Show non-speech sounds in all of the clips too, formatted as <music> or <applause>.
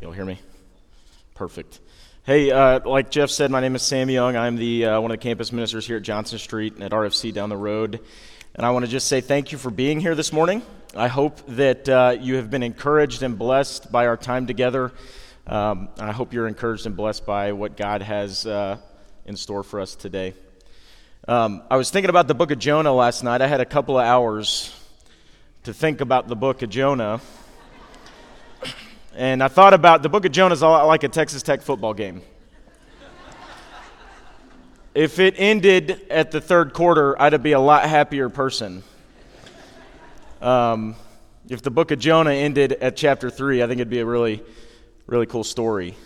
You'll hear me? Perfect. Hey, uh, like Jeff said, my name is Sam Young. I'm the uh, one of the campus ministers here at Johnson Street and at RFC down the road. And I want to just say thank you for being here this morning. I hope that uh, you have been encouraged and blessed by our time together. Um, I hope you're encouraged and blessed by what God has uh, in store for us today. Um, I was thinking about the book of Jonah last night. I had a couple of hours to think about the book of Jonah. And I thought about the book of Jonah is like a Texas Tech football game. If it ended at the third quarter, I'd be a lot happier person. Um, if the book of Jonah ended at chapter 3, I think it'd be a really, really cool story.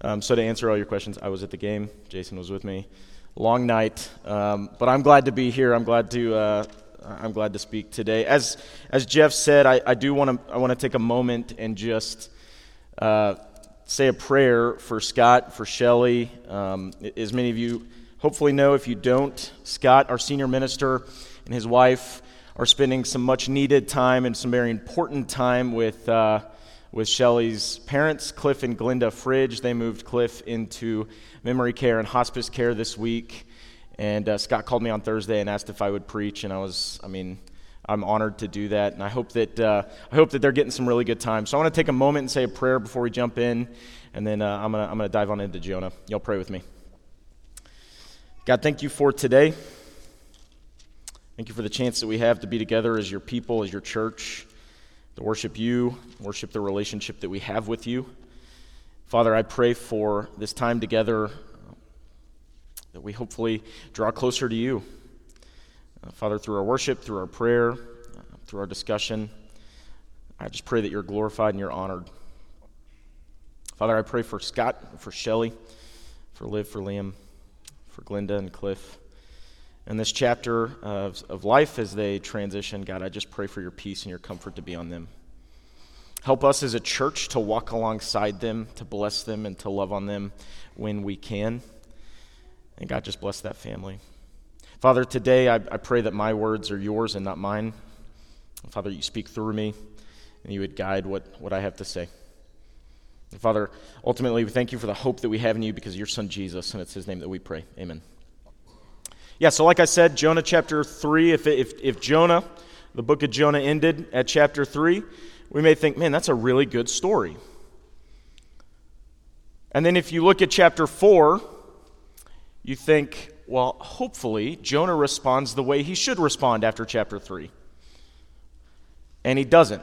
Um, so, to answer all your questions, I was at the game. Jason was with me. Long night. Um, but I'm glad to be here. I'm glad to. Uh, I'm glad to speak today. As, as Jeff said, I, I do want to I want to take a moment and just uh, say a prayer for Scott, for Shelly. Um, as many of you hopefully know, if you don't, Scott, our senior minister, and his wife are spending some much needed time and some very important time with. Uh, with Shelly's parents, Cliff and Glenda Fridge. They moved Cliff into memory care and hospice care this week. And uh, Scott called me on Thursday and asked if I would preach, and I was, I mean, I'm honored to do that, and I hope that uh, I hope that they're getting some really good time. So I want to take a moment and say a prayer before we jump in, and then uh, I'm gonna I'm gonna dive on into Jonah. Y'all pray with me. God, thank you for today. Thank you for the chance that we have to be together as your people, as your church, to worship you, worship the relationship that we have with you. Father, I pray for this time together that we hopefully draw closer to you. Uh, Father, through our worship, through our prayer, uh, through our discussion, I just pray that you're glorified and you're honored. Father, I pray for Scott, for Shelly, for Liv, for Liam, for Glenda and Cliff. In this chapter of, of life as they transition, God, I just pray for your peace and your comfort to be on them. Help us as a church to walk alongside them, to bless them, and to love on them when we can. And God, just bless that family. Father, today I, I pray that my words are yours and not mine. Father, you speak through me and you would guide what, what I have to say. And Father, ultimately, we thank you for the hope that we have in you because of your son Jesus, and it's his name that we pray. Amen. Yeah, so like I said, Jonah chapter 3, if, if, if Jonah, the book of Jonah ended at chapter 3, we may think, man, that's a really good story. And then if you look at chapter 4, you think, well, hopefully Jonah responds the way he should respond after chapter 3. And he doesn't.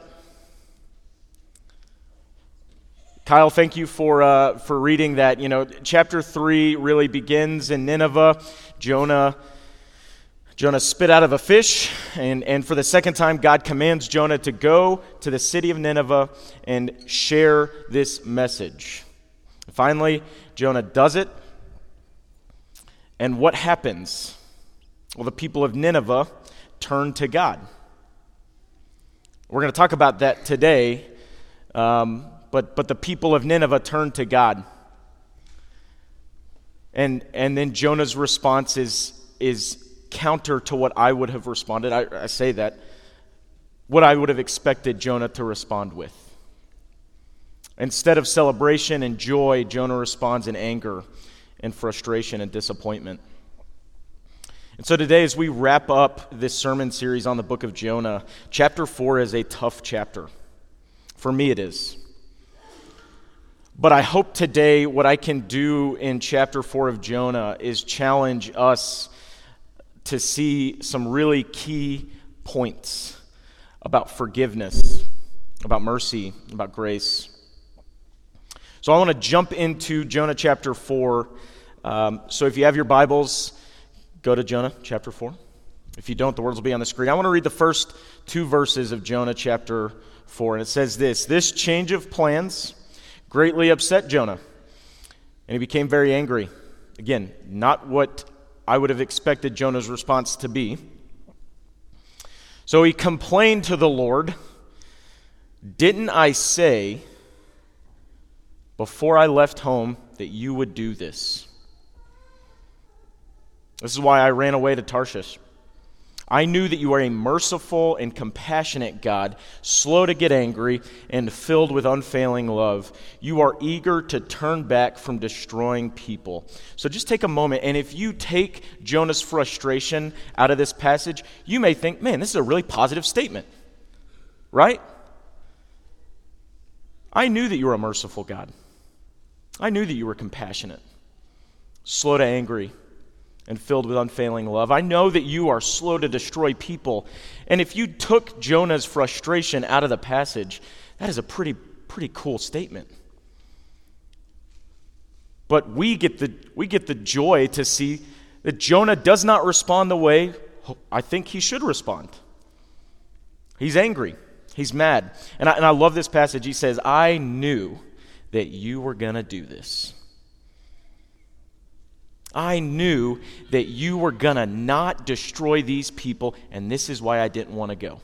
Kyle, thank you for, uh, for reading that. You know, chapter 3 really begins in Nineveh. Jonah, Jonah spit out of a fish, and, and for the second time, God commands Jonah to go to the city of Nineveh and share this message. Finally, Jonah does it, and what happens? Well, the people of Nineveh turn to God. We're going to talk about that today, um, but, but the people of Nineveh turn to God. And, and then Jonah's response is, is counter to what I would have responded. I, I say that. What I would have expected Jonah to respond with. Instead of celebration and joy, Jonah responds in anger and frustration and disappointment. And so today, as we wrap up this sermon series on the book of Jonah, chapter 4 is a tough chapter. For me, it is. But I hope today what I can do in chapter 4 of Jonah is challenge us to see some really key points about forgiveness, about mercy, about grace. So I want to jump into Jonah chapter 4 um, so if you have your Bibles, go to Jonah chapter 4. If you don't, the words will be on the screen. I want to read the first two verses of Jonah chapter 4, and it says this This change of plans greatly upset Jonah, and he became very angry. Again, not what I would have expected Jonah's response to be. So he complained to the Lord Didn't I say before I left home that you would do this? This is why I ran away to Tarshish. I knew that you are a merciful and compassionate God, slow to get angry and filled with unfailing love. You are eager to turn back from destroying people. So just take a moment, and if you take Jonah's frustration out of this passage, you may think, man, this is a really positive statement, right? I knew that you were a merciful God. I knew that you were compassionate, slow to angry and filled with unfailing love. I know that you are slow to destroy people. And if you took Jonah's frustration out of the passage, that is a pretty, pretty cool statement. But we get the, we get the joy to see that Jonah does not respond the way I think he should respond. He's angry, he's mad. And I, and I love this passage. He says, I knew that you were going to do this. I knew that you were going to not destroy these people, and this is why I didn't want to go.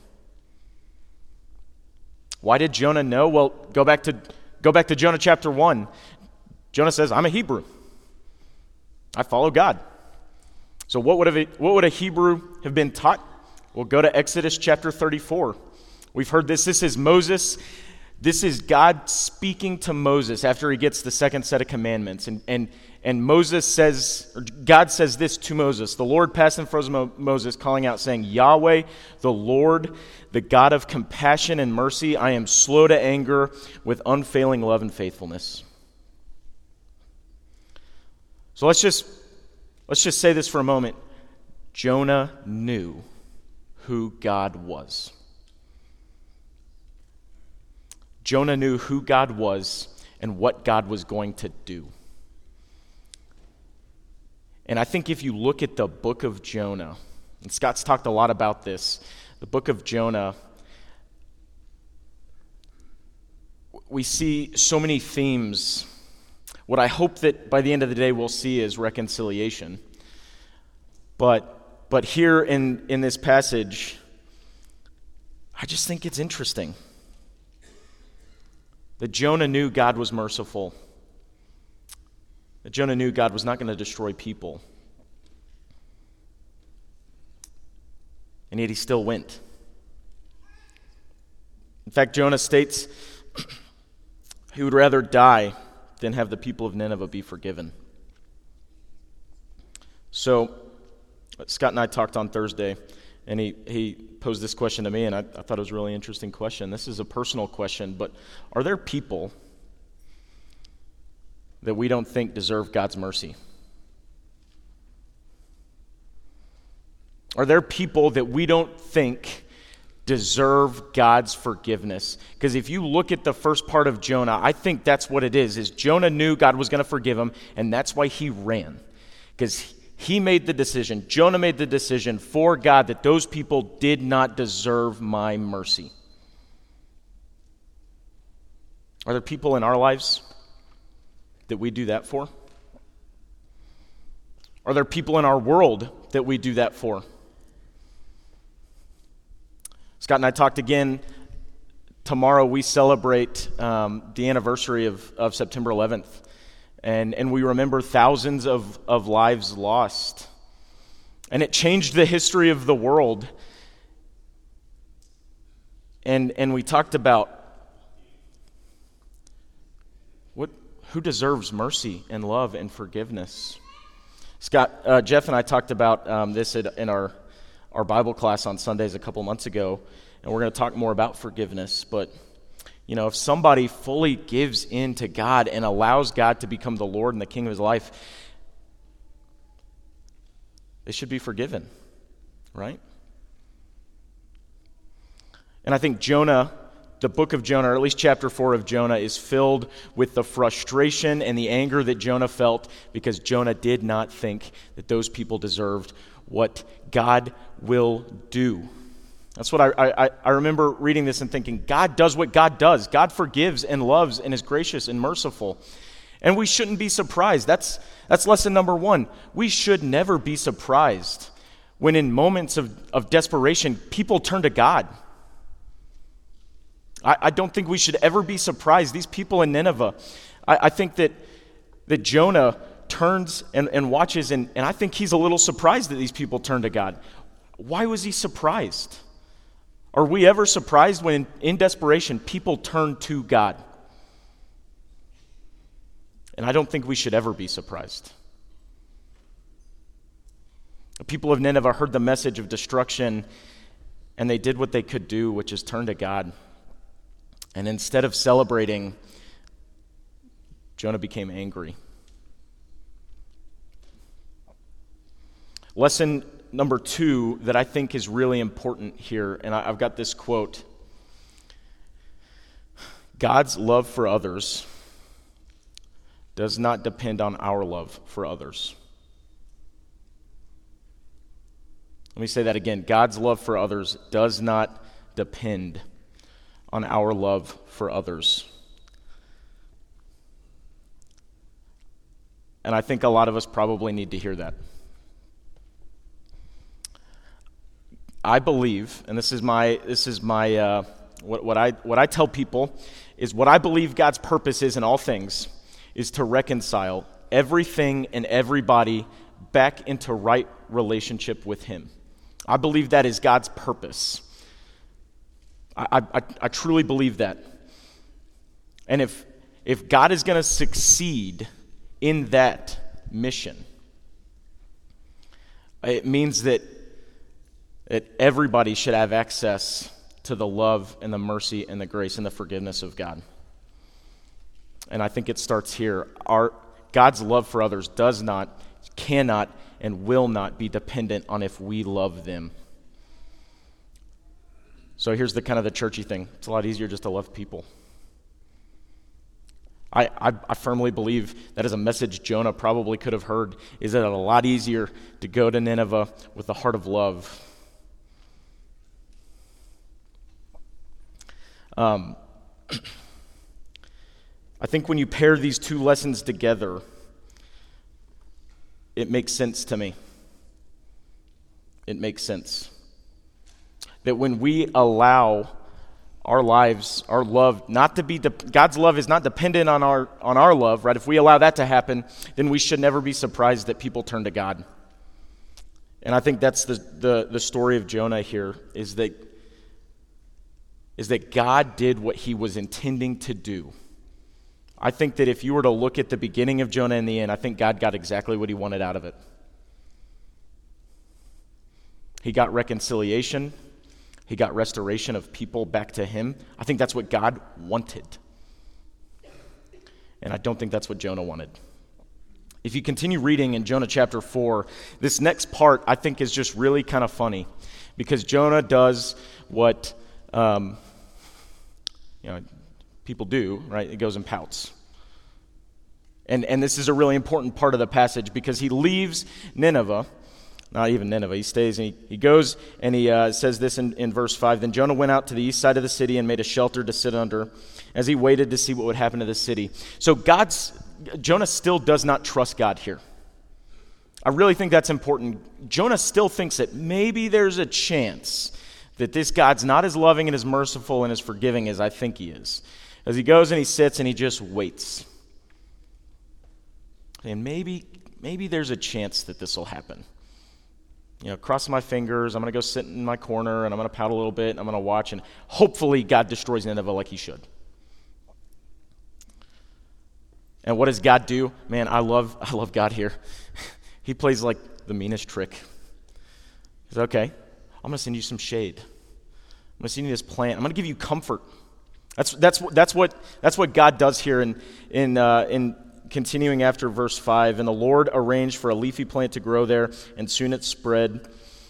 Why did Jonah know? Well, go back to, go back to Jonah chapter 1. Jonah says, I'm a Hebrew. I follow God. So, what would, have, what would a Hebrew have been taught? Well, go to Exodus chapter 34. We've heard this. This is Moses. This is God speaking to Moses after he gets the second set of commandments. And, and and Moses says, God says this to Moses The Lord passed in front of Moses, calling out, saying, Yahweh, the Lord, the God of compassion and mercy, I am slow to anger with unfailing love and faithfulness. So let's just, let's just say this for a moment. Jonah knew who God was. Jonah knew who God was and what God was going to do. And I think if you look at the book of Jonah, and Scott's talked a lot about this, the book of Jonah, we see so many themes. What I hope that by the end of the day we'll see is reconciliation. But, but here in, in this passage, I just think it's interesting that Jonah knew God was merciful that Jonah knew God was not going to destroy people. And yet he still went. In fact, Jonah states <clears throat> he would rather die than have the people of Nineveh be forgiven. So, Scott and I talked on Thursday, and he, he posed this question to me, and I, I thought it was a really interesting question. This is a personal question, but are there people that we don't think deserve God's mercy? Are there people that we don't think deserve God's forgiveness? Because if you look at the first part of Jonah, I think that's what it is. Is Jonah knew God was going to forgive him, and that's why he ran. Because he made the decision, Jonah made the decision for God that those people did not deserve my mercy. Are there people in our lives that we do that for? Are there people in our world that we do that for? Scott and I talked again. Tomorrow we celebrate um, the anniversary of, of September 11th, and, and we remember thousands of, of lives lost. And it changed the history of the world. And, and we talked about what, who deserves mercy and love and forgiveness? Scott, uh, Jeff, and I talked about um, this in our, our Bible class on Sundays a couple months ago, and we're going to talk more about forgiveness. But, you know, if somebody fully gives in to God and allows God to become the Lord and the King of his life, they should be forgiven, right? And I think Jonah the book of Jonah, or at least chapter 4 of Jonah, is filled with the frustration and the anger that Jonah felt because Jonah did not think that those people deserved what God will do. That's what I, I, I remember reading this and thinking God does what God does. God forgives and loves and is gracious and merciful. And we shouldn't be surprised. That's, that's lesson number one. We should never be surprised when, in moments of, of desperation, people turn to God. I, I don't think we should ever be surprised. These people in Nineveh, I, I think that, that Jonah turns and, and watches, and, and I think he's a little surprised that these people turn to God. why was he surprised? Are we ever surprised when, in desperation, people turn to God? And I don't think we should ever be surprised. The people of Nineveh heard the message of destruction, and they did what they could do, which is turn to God. And instead of celebrating, Jonah became angry. Lesson number two that I think is really important here, and I've got this quote God's love for others does not depend on our love for others. Let me say that again. God's love for others does not depend on our love for others. And I think a lot of us probably need to hear that. I believe, and this is my, this is my uh, what, what, I, what I tell people is what I believe God's purpose is in all things is to reconcile everything and everybody back into right relationship with Him. I believe that is God's purpose. I, I, I truly believe that. And if, if God is going to succeed in that mission, it means that that everybody should have access to the love and the mercy and the grace and the forgiveness of God. And I think it starts here. Our, God's love for others does not, cannot, and will not be dependent on if we love them. So here's the kind of the churchy thing it's a lot easier just to love people. I, I, I, firmly believe that is a message Jonah probably could have heard is that it's a lot easier to go to Nineveh with a heart of love Um, I think when you pair these two lessons together, it makes sense to me. It makes sense. That when we allow our lives, our love, not to be, de- God's love is not dependent on our, on our love, right? If we allow that to happen, then we should never be surprised that people turn to God. And I think that's the, the, the story of Jonah here, is that is that God did what he was intending to do. I think that if you were to look at the beginning of Jonah and the end, I think God got exactly what he wanted out of it. He got reconciliation, he got restoration of people back to him. I think that's what God wanted. And I don't think that's what Jonah wanted. If you continue reading in Jonah chapter 4, this next part I think is just really kind of funny because Jonah does what um, you know, people do, right? It goes and pouts. And, and this is a really important part of the passage because he leaves Nineveh, not even Nineveh, he stays and he, he goes and he uh, says this in, in verse 5 Then Jonah went out to the east side of the city and made a shelter to sit under as he waited to see what would happen to the city. So God's, Jonah still does not trust God here. I really think that's important. Jonah still thinks that maybe there's a chance that this God's not as loving and as merciful and as forgiving as I think he is. As he goes and he sits and he just waits. And maybe, maybe there's a chance that this will happen. You know, cross my fingers. I'm going to go sit in my corner and I'm going to pout a little bit and I'm going to watch and hopefully God destroys Nineveh like he should. And what does God do? Man, I love, I love God here. <laughs> he plays like the meanest trick. He's okay, I'm going to send you some shade. I'm going to send you this plant. I'm going to give you comfort. That's, that's, that's, what, that's what God does here in, in, uh, in continuing after verse 5. And the Lord arranged for a leafy plant to grow there, and soon it spread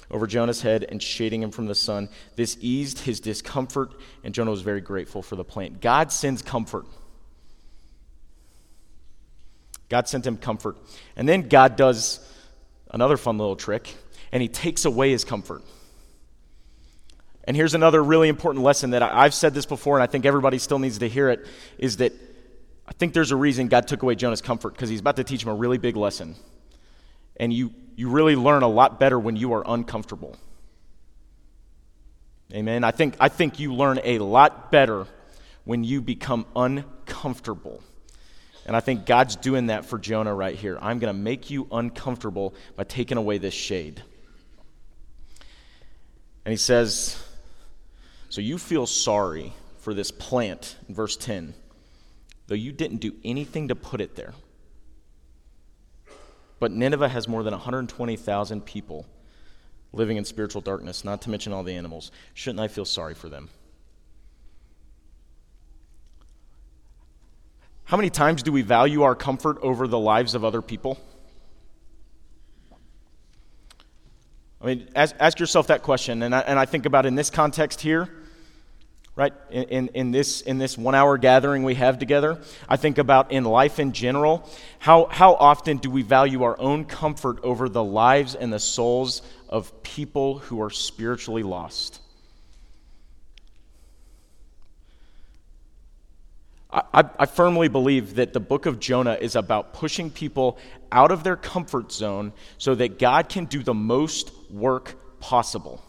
over Jonah's head and shading him from the sun. This eased his discomfort, and Jonah was very grateful for the plant. God sends comfort. God sent him comfort. And then God does another fun little trick, and he takes away his comfort. And here's another really important lesson that I, have said this before, and I think everybody still needs to hear it is that I think there's a reason God took away Jonah's comfort because he's about to teach him a really big lesson. And you, you really learn a lot better when you are uncomfortable. Amen. I think, I think you learn a lot better when you become uncomfortable. And I think God's doing that for Jonah right here. I'm going to make you uncomfortable by taking away this shade. And he says, So you feel sorry for this plant in verse 10, though you didn't do anything to put it there. But Nineveh has more than 120,000 people living in spiritual darkness, not to mention all the animals. Shouldn't I feel sorry for them? How many times do we value our comfort over the lives of other people? I mean, ask, ask yourself that question. And I, and I think about in this context here, right, in, in, in, this, in this one hour gathering we have together, I think about in life in general, how, how often do we value our own comfort over the lives and the souls of people who are spiritually lost? I, I, firmly believe that the book of Jonah is about pushing people out of their comfort zone so that God can do the most work possible.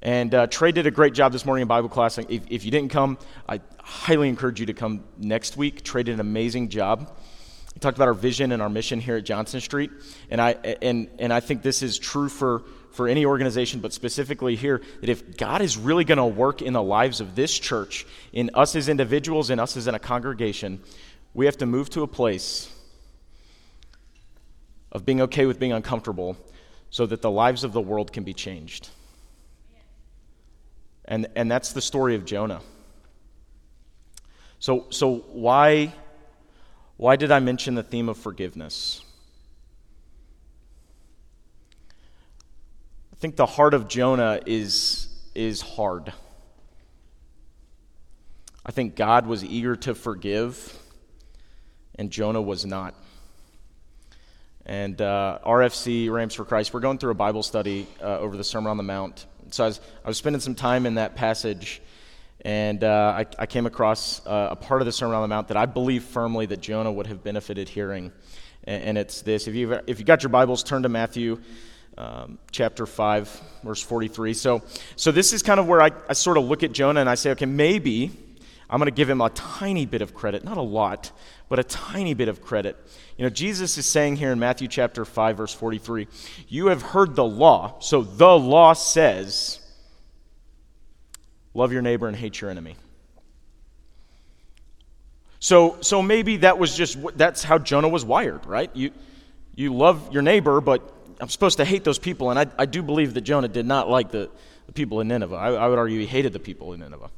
And uh, Trey did a great job this morning in Bible class. If, if you didn't come, I highly encourage you to come next week. Trey did an amazing job. He talked about our vision and our mission here at Johnson Street. And I, and, and I think this is true for for any organization, but specifically here, that if God is really going to work in the lives of this church, in us as individuals, in us as in a congregation, we have to move to a place of being okay with being uncomfortable so that the lives of the world can be changed. And, and that's the story of Jonah. So, so why, why did I mention the theme of forgiveness? I think the heart of Jonah is, is hard. I think God was eager to forgive, and Jonah was not. And uh, RFC, Rams for Christ, we're going through a Bible study uh, over the Sermon on the Mount. So I was, I was, spending some time in that passage, and uh, I, I, came across uh, a part of the Sermon on the Mount that I believe firmly that Jonah would have benefited hearing. And, and it's this if you if you got your Bibles, turn to Matthew um, chapter 5, verse 43. So, so this is kind of where I, I sort of look at Jonah and I say, okay, maybe I'm going to give him a tiny bit of credit, not a lot, but a tiny bit of credit. You know, Jesus is saying here in Matthew chapter 5, verse 43, you have heard the law. So the law says, love your neighbor and hate your enemy. So, so maybe that was just that's how Jonah was wired, right? You, you love your neighbor, but I'm supposed to hate those people, and I, I do believe that Jonah did not like the, the people in Nineveh. I, I would argue he hated the people in Nineveh.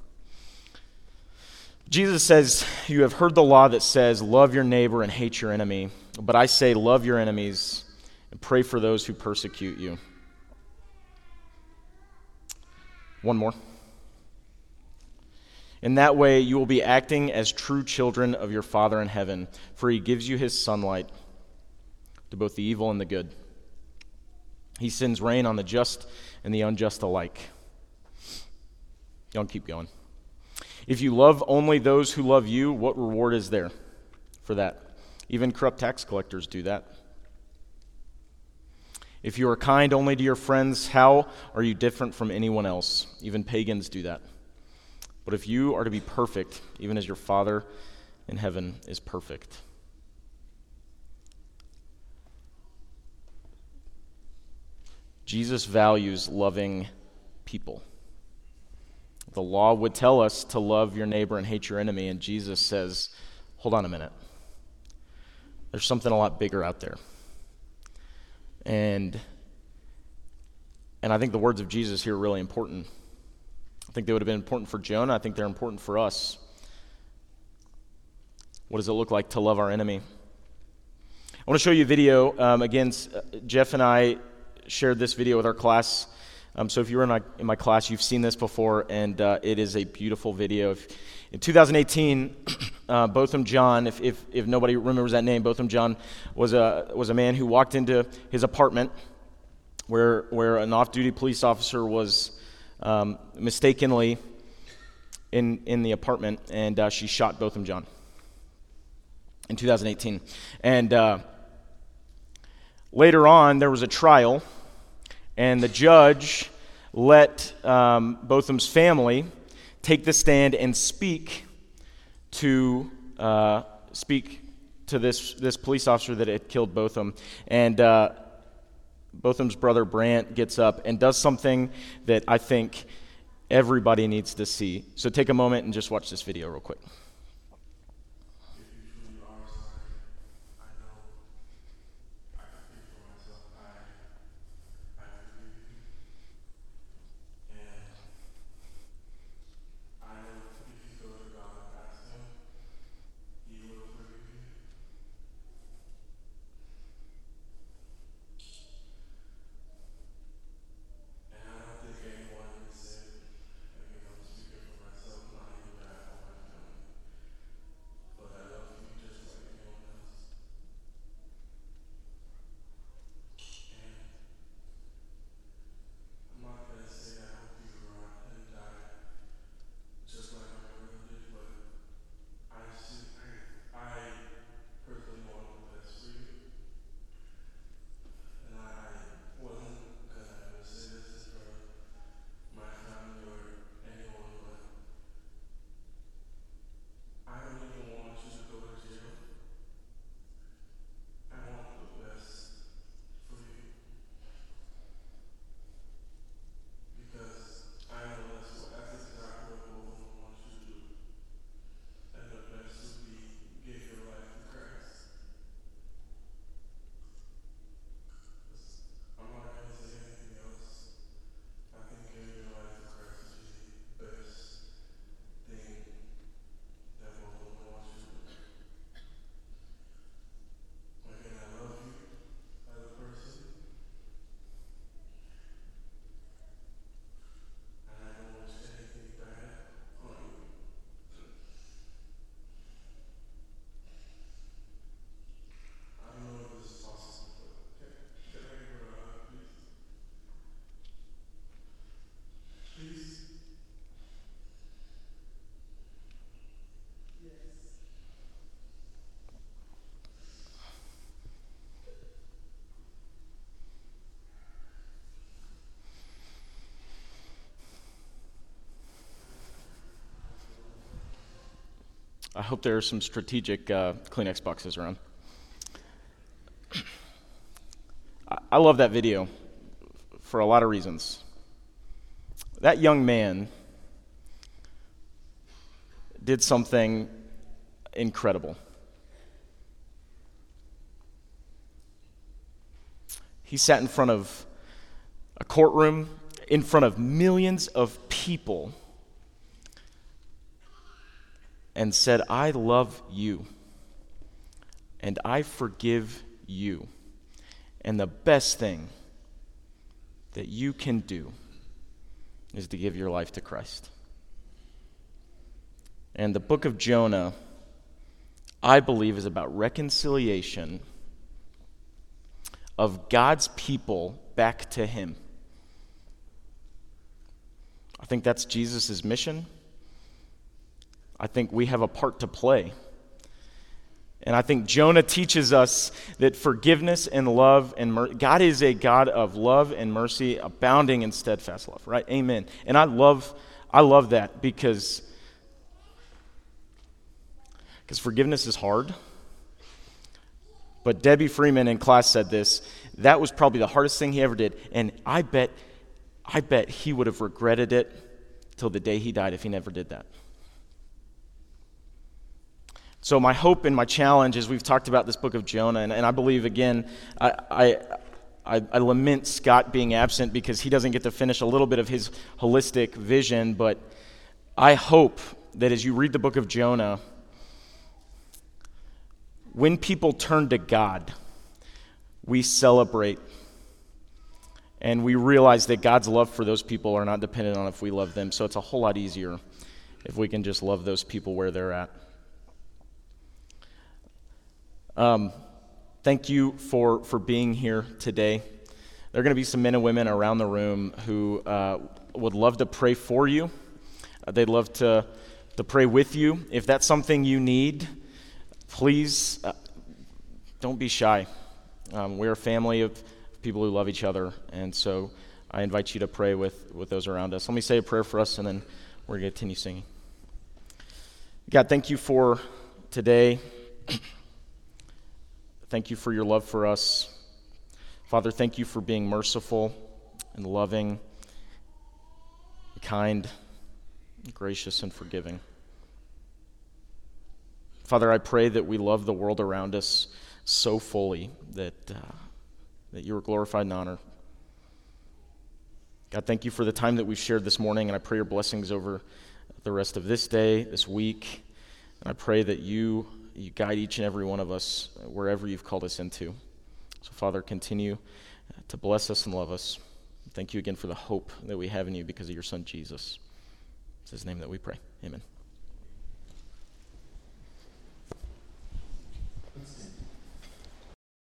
Jesus says, You have heard the law that says, Love your neighbor and hate your enemy. But I say, Love your enemies and pray for those who persecute you. One more. In that way, you will be acting as true children of your Father in heaven, for he gives you his sunlight to both the evil and the good. He sends rain on the just and the unjust alike. Don't keep going. If you love only those who love you, what reward is there for that? Even corrupt tax collectors do that. If you are kind only to your friends, how are you different from anyone else? Even pagans do that. But if you are to be perfect, even as your Father in heaven is perfect. Jesus values loving people. The law would tell us to love your neighbor and hate your enemy, and Jesus says, hold on a minute. There's something a lot bigger out there. And and I think the words of Jesus here are really important. I think they would have been important for Jonah. I think they're important for us. What does it look like to love our enemy? I want to show you a video. Um, again, Jeff and I shared this video with our class. Um, so if you were in my, in my, class, you've seen this before, and uh, it is a beautiful video. If, in 2018, <coughs> uh, Botham Jean, if, if, if, nobody remembers that name, Botham Jean was a, was a man who walked into his apartment where, where an off duty police officer was um, mistakenly in, in the apartment, and uh, she shot Botham Jean in 2018. And uh, later on, there was a trial and the judge let um, Botham's family take the stand and speak to uh, speak to this this police officer that had killed Botham, and uh, Botham's brother Brandt gets up and does something that I think everybody needs to see. So take a moment and just watch this video real quick. I hope there are some strategic uh, Kleenex boxes around. I love that video for a lot of reasons. That young man did something incredible. He sat in front of a courtroom, in front of millions of people and said, I love you and I forgive you. And the best thing that you can do is to give your life to Christ. And the book of Jonah, I believe, is about reconciliation of God's people back to Him. I think that's Jesus' mission. I think we have a part to play. And I think Jonah teaches us that forgiveness and love and mer- God is a God of love and mercy, abounding in steadfast love, right? Amen. And I love, I love that because because forgiveness is hard. But Debbie Freeman in class said this. That was probably the hardest thing he ever did, and I bet, I bet he would have regretted it till the day he died if he never did that. So, my hope and my challenge is we've talked about this book of Jonah, and, and I believe, again, I, I, I, I, lament Scott being absent because he doesn't get to finish a little bit of his holistic vision, but I hope that as you read the book of Jonah, when people turn to God, we celebrate and we realize that God's love for those people are not dependent on if we love them. So it's a whole lot easier if we can just love those people where they're at. Um, thank you for, for being here today. There are going to be some men and women around the room who uh, would love to pray for you. Uh, they'd love to, to pray with you. If that's something you need, please uh, don't be shy. Um, we're a family of people who love each other, and so I invite you to pray with, with those around us. Let me say a prayer for us, and then we're going to continue singing. God, thank you for today. <clears throat> Thank you for your love for us. Father, thank you for being merciful and loving, kind, gracious, and forgiving. Father, I pray that we love the world around us so fully that, uh, that you are glorified and honored. God, thank you for the time that we've shared this morning, and I pray your blessings over the rest of this day, this week. And I pray that you, you guide each and every one of us wherever you've called us into. So, Father, continue to bless us and love us. Thank you again for the hope that we have in you because of your Son, Jesus. It's his name that we pray. Amen.